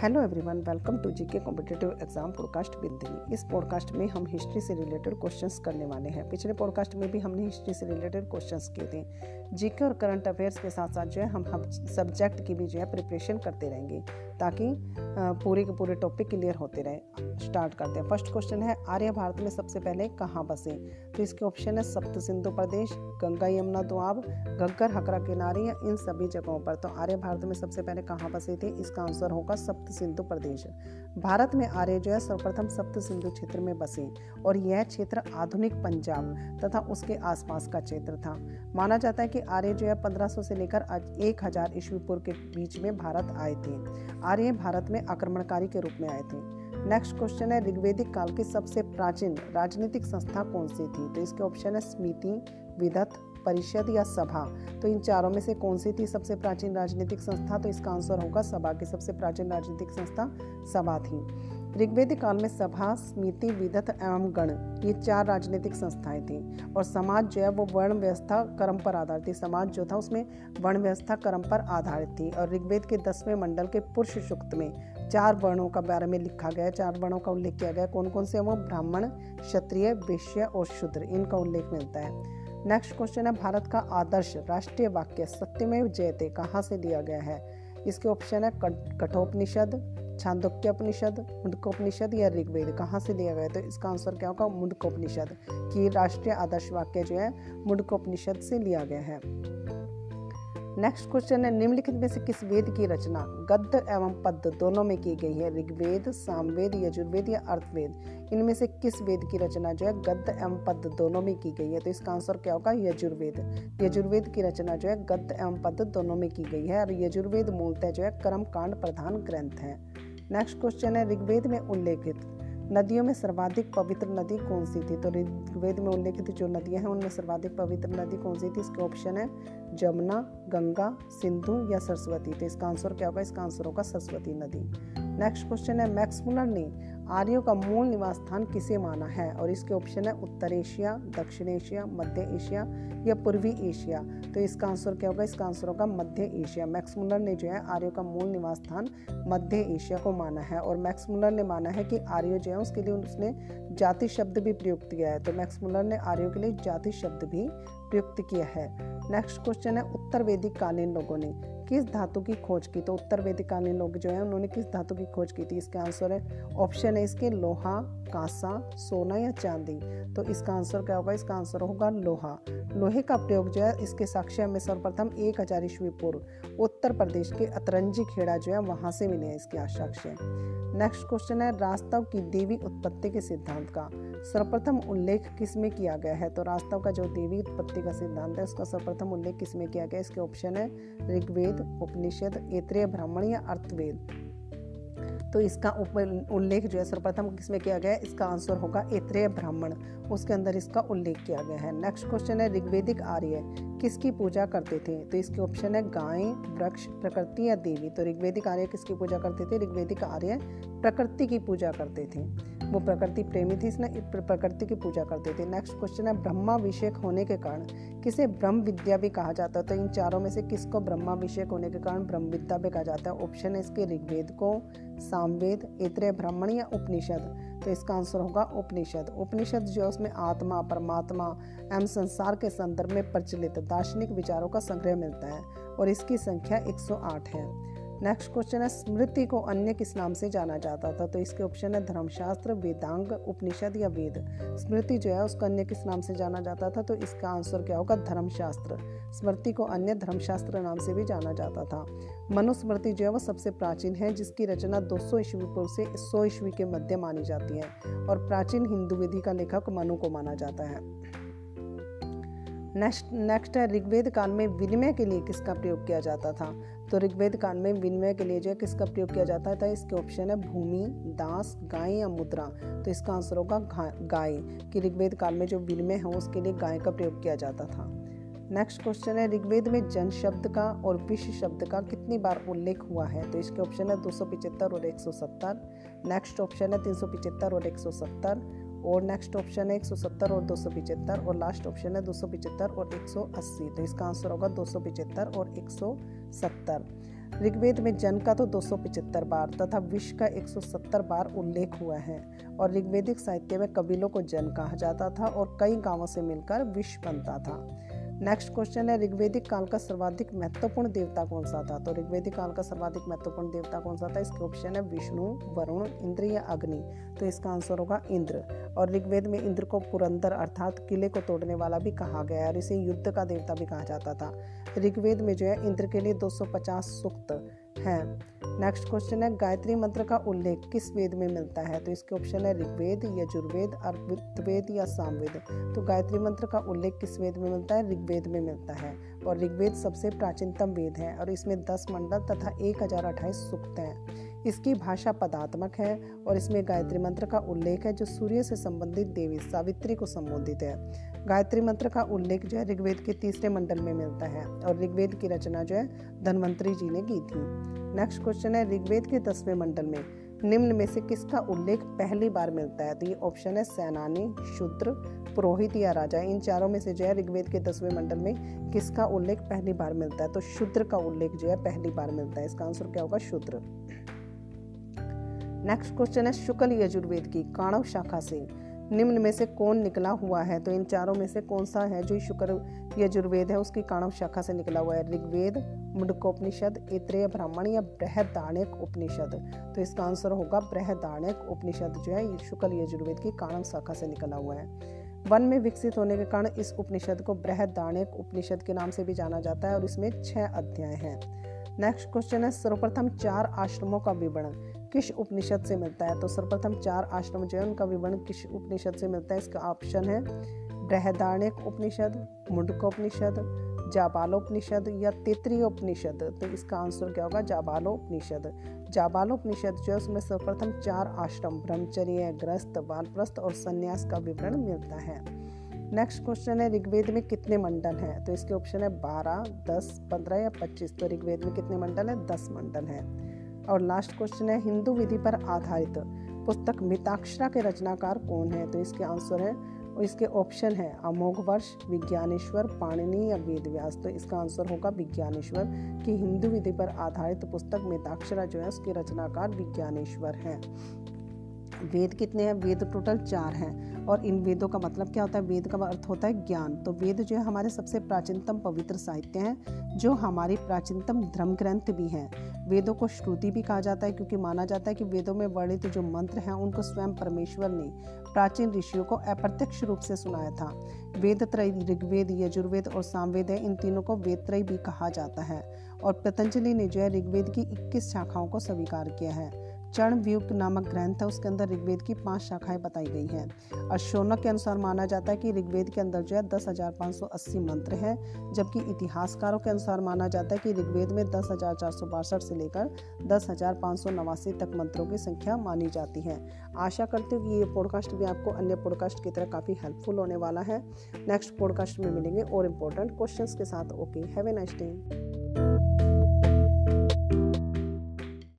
Hello everyone welcome to GK competitive exam podcast Delhi इस podcast में हम history से रिलेटेड क्वेश्चंस करने वाले हैं। पिछले पॉडकास्ट में भी हमने हिस्ट्री से रिलेटेड क्वेश्चंस किए थे। जीके और करंट अफेयर्स के साथ साथ जो है, हम हम सब्जेक्ट की भी जो है प्रिपरेशन करते रहेंगे। ताकि पूरे के पूरे टॉपिक क्लियर होते रहे। स्टार्ट करते हैं। फ़र्स्ट क्वेश्चन है, आर्य भारत में सबसे पहले कहाँ बसे? तो इसके ऑप्शन है, सप्त सिंधु प्रदेश, गंगा, यमुना दुआब घग्गर हकरा किनारे या इन सभी जगहों पर। तो आर्य भारत में सबसे पहले कहाँ बसे थे? इसका आंसर होगा सप्त सिंधु प्रदेश। भारत में आर्य जो है, सर्वप्रथम सप्त सिंधु क्षेत्र में बसे और यह क्षेत्र आधुनिक पंजाब तथा उसके आसपास का क्षेत्र था। माना जाता है कि आर्य जो है 1500 से लेकर एक हज़ार ईस्वी पूर्व के बीच में भारत आए थे। आर्य भारत में आक्रमणकारी के रूप में आए थे। नेक्स्ट क्वेश्चन है, ऋग्वेदिक काल की सबसे प्राचीन राजनीतिक संस्था कौन सी थी? तो इसके ऑप्शन है, स्मृति, विदत, परिषद या सभा। तो इन चारों में से कौन सी थी सबसे प्राचीन राजनीतिक संस्था? तो इसका आंसर होगा, सभा की सबसे प्राचीन राजनीतिक संस्था सभा थी। ऋग्वेदिक काल में सभा, समिति, विदत एवं गण, ये चार राजनीतिक संस्थाएँ थी। और समाज जो है, वो वर्ण व्यवस्था, कर्म पर आधारित थी। समाज जो था, उसमें वर्ण व्यवस्था, कर्म पर आधारित थी। और ऋग्वेद के दसवें मंडल के पुरुष सुक्त में चार वर्णों का बारे में लिखा गया चार वर्णों का उल्लेख किया गया कौन कौन से वो? ब्राह्मण, क्षत्रिय, वैश्य और शूद्र। इनका उल्लेख मिलता है। नेक्स्ट क्वेश्चन है, भारत का आदर्श राष्ट्रीय वाक्य, सत्यमेव जयते, कहाँ से दिया गया है? इसके ऑप्शन है कठोपनिषद छांदोक्योपनिषद मुंडकोपनिषद या ऋग्वेद, कहाँ से लिया गया तो इसका आंसर क्या होगा? मुंडकोपनिषद, की राष्ट्रीय आदर्श वाक्य जो है, मुंडकोपनिषद से लिया गया है। नेक्स्ट क्वेश्चन है, निम्नलिखित में से किस वेद की रचना गद्य एवं पद्य दोनों में की गई है? ऋग्वेद, सामवेद, यजुर्वेद या अर्थवेद? इनमें से किस वेद की रचना जो है, गद्य एवं पद्य दोनों में की गई है? तो इसका आंसर क्या होगा? यजुर्वेद। यजुर्वेद की रचना जो है, गद्य एवं पद्य दोनों में की गई है और यजुर्वेद मूलतः जो है कर्म कांड प्रधान ग्रंथ है। नेक्स्ट क्वेश्चन है, ऋग्वेद में उल्लेखित। नदियों में सर्वाधिक पवित्र नदी कौन सी थी? तो ऋग्वेद में उल्लेखित जो नदियाँ हैं, उनमें सर्वाधिक पवित्र नदी कौन सी थी? इसके ऑप्शन है, जमुना, गंगा, सिंधु या सरस्वती। तो इसका आंसर क्या होगा? इसका आंसर होगा सरस्वती नदी। नेक्स्ट क्वेश्चन है, मैक्स मुलर ने आर्यों का मूल निवास स्थान किसे माना है? और इसके ऑप्शन है उत्तर एशिया, दक्षिण एशिया, मध्य एशिया या पूर्वी एशिया। तो इसका आंसर क्या होगा? इसका आंसर होगा मध्य एशिया। मैक्स मुलर ने जो है आर्यों का मूल निवास स्थान मध्य एशिया को माना है। और मैक्स मुलर ने माना है कि आर्यो जो है उसके लिए उसने जाति शब्द भी प्रयुक्त किया है। तो मैक्स मुलर ने आर्यों के लिए जाति शब्द भी प्रयुक्त किया है। नेक्स्ट क्वेश्चन है, उत्तर वैदिक कालीन लोगों ने किस धातु की खोज की? तो उत्तर वैदिक कालीन लोग जो है, उन्होंने किस धातु की खोज की थी? इसका आंसर है, ऑप्शन है इसके लोहा कांसा, सोना या चांदी? तो इसका आंसर क्या होगा? इसका आंसर होगा लोहा। लोहे का प्रयोग जो है, इसके साक्ष्य में सर्वप्रथम एक हज़ार ईस्वी पूर्व उत्तर प्रदेश के अतरंजी खेड़ा जो है, वहाँ से मिले हैं इसके साक्ष्य। नेक्स्ट क्वेश्चन है रास्तव की देवी उत्पत्ति के सिद्धांत का। सर्वप्रथम उल्लेख किसमें किया गया है? तो रास्तव का जो देवी उत्पत्ति का सिद्धांत है, उसका सर्वप्रथम उल्लेख किसमें किया गया इसके ऑप्शन है ऋग्वेद, उपनिषद एत्रेय ब्राह्मण या अर्थवेद। तो इसका उल्लेख जो है सर्वप्रथम किसमें किया गया है? इसका आंसर होगा इत्रेय ब्राह्मण। उसके अंदर इसका उल्लेख किया गया है। नेक्स्ट क्वेश्चन है, ऋग्वेदिक आर्य किसकी पूजा करते थे? तो इसके ऑप्शन है गाय, वृक्ष, प्रकृति या देवी। तो ऋग्वेदिक आर्य किसकी पूजा करते थे? ऋग्वेदिक आर्य प्रकृति की पूजा करते थे। वो प्रकृति प्रेमी थी, इसने प्रकृति की पूजा करते थे। नेक्स्ट क्वेश्चन है, ब्रह्माभिषेक होने के कारण। किसे ब्रह्म विद्या भी कहा जाता है? तो इन चारों में से किसको ब्रह्माभिषेक होने के कारण ब्रह्म विद्या भी कहा जाता है? ऑप्शन है इसके ऋग्वेद को सामवेद इतरे ब्राह्मण या उपनिषद। तो इसका आंसर होगा उपनिषद। उपनिषद जो उसमें आत्मा, परमात्मा एवं संसार के संदर्भ में प्रचलित दार्शनिक विचारों का संग्रह मिलता है, और इसकी संख्या 108 है। नेक्स्ट क्वेश्चन है, स्मृति को अन्य किस नाम से जाना जाता था? तो इसके ऑप्शन है, धर्मशास्त्र, वेदांग, उपनिषद या वेद। स्मृति जो है, उसको अन्य किस नाम से जाना जाता था? तो इसका आंसर क्या होगा? धर्मशास्त्र। स्मृति को अन्य धर्मशास्त्र नाम से भी जाना जाता था। मनुस्मृति जो है, वो सबसे प्राचीन है, जिसकी रचना 200 ईस्वी पूर्व से 100 ईस्वी के मध्य मानी जाती है और प्राचीन हिंदू विधि का लेखक मनु को माना जाता है। नेक्स्ट नेक्स्ट है, ऋग्वेद काल में विनिमय के लिए किसका प्रयोग किया जाता था? तो ऋग्वेद काल में विनिमय के लिए जो है किसका प्रयोग किया जाता था इसके ऑप्शन है भूमि, दास, गाय या मुद्रा। तो इसका आंसर होगा गाय। कि ऋग्वेद काल में जो विनिमय है, उसके लिए गाय का प्रयोग किया जाता था। नेक्स्ट क्वेश्चन है, ऋग्वेद में जन शब्द का और विश्व शब्द का कितनी बार उल्लेख हुआ है? तो इसके ऑप्शन है दो और एक सौ सत्तर। नेक्स्ट ऑप्शन है तीन और एक सौ सत्तर। और नेक्स्ट ऑप्शन है 170 और 275 और लास्ट ऑप्शन है 275 और 180 तो इसका आंसर होगा 275 और 170 ऋग्वेद में जन का तो 275 बार तथा विश्व का 170 बार उल्लेख हुआ है और ऋग्वेदिक साहित्य में कबीलों को जन कहा जाता था और कई गाँवों से मिलकर विश्व बनता था। नेक्स्ट क्वेश्चन है, ऋग्वेदिक काल का सर्वाधिक महत्वपूर्ण देवता कौन सा था? तो ऋग्वेदिक काल का सर्वाधिक महत्वपूर्ण देवता कौन सा था? इसका ऑप्शन है विष्णु, वरुण, इंद्र या अग्नि। तो इसका आंसर होगा इंद्र। और ऋग्वेद में इंद्र को पुरंदर अर्थात किले को तोड़ने वाला भी कहा गया है और इसे युद्ध का देवता भी कहा जाता था। ऋग्वेद में जो है, इंद्र के लिए 250 सूक्त हैं। नेक्स्ट क्वेश्चन है, गायत्री मंत्र का उल्लेख किस वेद में मिलता है? तो इसके ऑप्शन है ऋग्वेद, यजुर्वेद अर्थवेद या सामवेद। तो गायत्री मंत्र का उल्लेख किस वेद में मिलता है? ऋग्वेद में मिलता है। और ऋग्वेद सबसे प्राचीनतम वेद है और इसमें दस मंडल तथा एक हज़ार अट्ठाईस सूक्त हैं। इसकी भाषा पदात्मक है और इसमें गायत्री मंत्र का उल्लेख है जो सूर्य से संबंधित देवी सावित्री को संबोधित है। गायत्री मंत्र का उल्लेख जो है ऋग्वेद के तीसरे मंडल में मिलता है और ऋग्वेद की रचना जो है धनवंतरी जी ने की थी। नेक्स्ट क्वेश्चन है ऋग्वेद के दसवें मंडल में। निम्न में से किसका उल्लेख पहली बार मिलता है? तो ये ऑप्शन है सेनानी, शूद्र, पुरोहित या राजा। इन चारों में से जो है ऋग्वेद के दसवें मंडल में किसका उल्लेख पहली बार मिलता है? तो शूद्र का उल्लेख जो है पहली बार मिलता है। इसका आंसर क्या होगा? शूद्र। नेक्स्ट क्वेश्चन है शुक्ल यजुर्वेद की काणव शाखा से निम्न में से कौन निकला हुआ है तो इन चारों में से कौन सा है जो शुक्र यजुर्वेद है उसकी काणव शाखा से निकला हुआ है ऋग्वेद मुंडकोपनिषद इत्रेय ब्राह्मण या बृहदारण्यक उपनिषद तो इसका आंसर होगा बृहदारण्यक उपनिषद जो है शुक्ल यजुर्वेद की काणव शाखा से निकला हुआ है वन में विकसित होने के कारण इस उपनिषद को बृहदारण्यक उपनिषद के नाम से भी जाना जाता है और इसमें छह अध्याय हैं नेक्स्ट क्वेश्चन है सर्वप्रथम चार आश्रमों का विवरण किस उपनिषद से मिलता है। तो सर्वप्रथम चार आश्रम जो है, उनका विवरण किस उपनिषद से मिलता है। इसका ऑप्शन है बृहदारण्यक उपनिषद, मुंडकोपनिषद, जाबालोपनिषद या उपनिषद तो इसका आंसर क्या होगा? जाबालोपनिषद। जाबालोपनिषद जो है, उसमें सर्वप्रथम चार आश्रम, ब्रह्मचर्य ग्रस्त वानप्रस्थ और संन्यास का विवरण मिलता है। नेक्स्ट क्वेश्चन है, ऋग्वेद में कितने मंडल हैं? तो इसके ऑप्शन है बारह, दस, पंद्रह या पच्चीस। तो ऋग्वेद में कितने मंडल है? दस मंडल हैं। और लास्ट क्वेश्चन है, हिंदू विधि पर आधारित। पुस्तक मिताक्षरा के रचनाकार कौन है? तो इसके आंसर है, और इसके ऑप्शन है, अमोघ वर्ष, विज्ञानेश्वर, पाणिनि या वेद व्यास। तो इसका आंसर होगा विज्ञानेश्वर, कि हिंदू विधि पर आधारित पुस्तक मिताक्षरा जो है, उसके रचनाकार विज्ञानेश्वर हैं। वेद कितने हैं? वेद टोटल चार हैं। और इन वेदों का मतलब क्या होता है? वेद का अर्थ होता है ज्ञान। तो वेद जो है, हमारे सबसे प्राचीनतम पवित्र साहित्य हैं। जो हमारे प्राचीनतम धर्म ग्रंथ भी हैं। वेदों को श्रुति भी कहा जाता है क्योंकि माना जाता है कि वेदों में वर्णित जो मंत्र हैं, उनको स्वयं परमेश्वर ने प्राचीन ऋषियों को अप्रत्यक्ष रूप से सुनाया था। वेद त्रय, ऋग्वेद, यजुर्वेद और सामवेद है, इन तीनों को वेद त्रय भी कहा जाता है। और पतंजलि ने जो है ऋग्वेद की 21 शाखाओं को स्वीकार किया है। चरण व्युक्त नामक ग्रंथ है, उसके अंदर ऋग्वेद की पाँच शाखाएँ बताई गई हैं। और शोनक के अनुसार माना जाता है कि ऋग्वेद के अंदर जो है दस हज़ार पाँच सौ अस्सी मंत्र हैं, जबकि इतिहासकारों के अनुसार माना जाता है कि ऋग्वेद में दस हज़ार चार सौ बासठ से लेकर दस हज़ार पाँच सौ नवासी तक मंत्रों की संख्या मानी जाती है। आशा करती हूँ कि ये पॉडकास्ट भी आपको अन्य पॉडकास्ट की तरह काफ़ी हेल्पफुल होने वाला है। नेक्स्ट पॉडकास्ट में मिलेंगे और इम्पोर्टेंट क्वेश्चन के साथ। Okay a nice day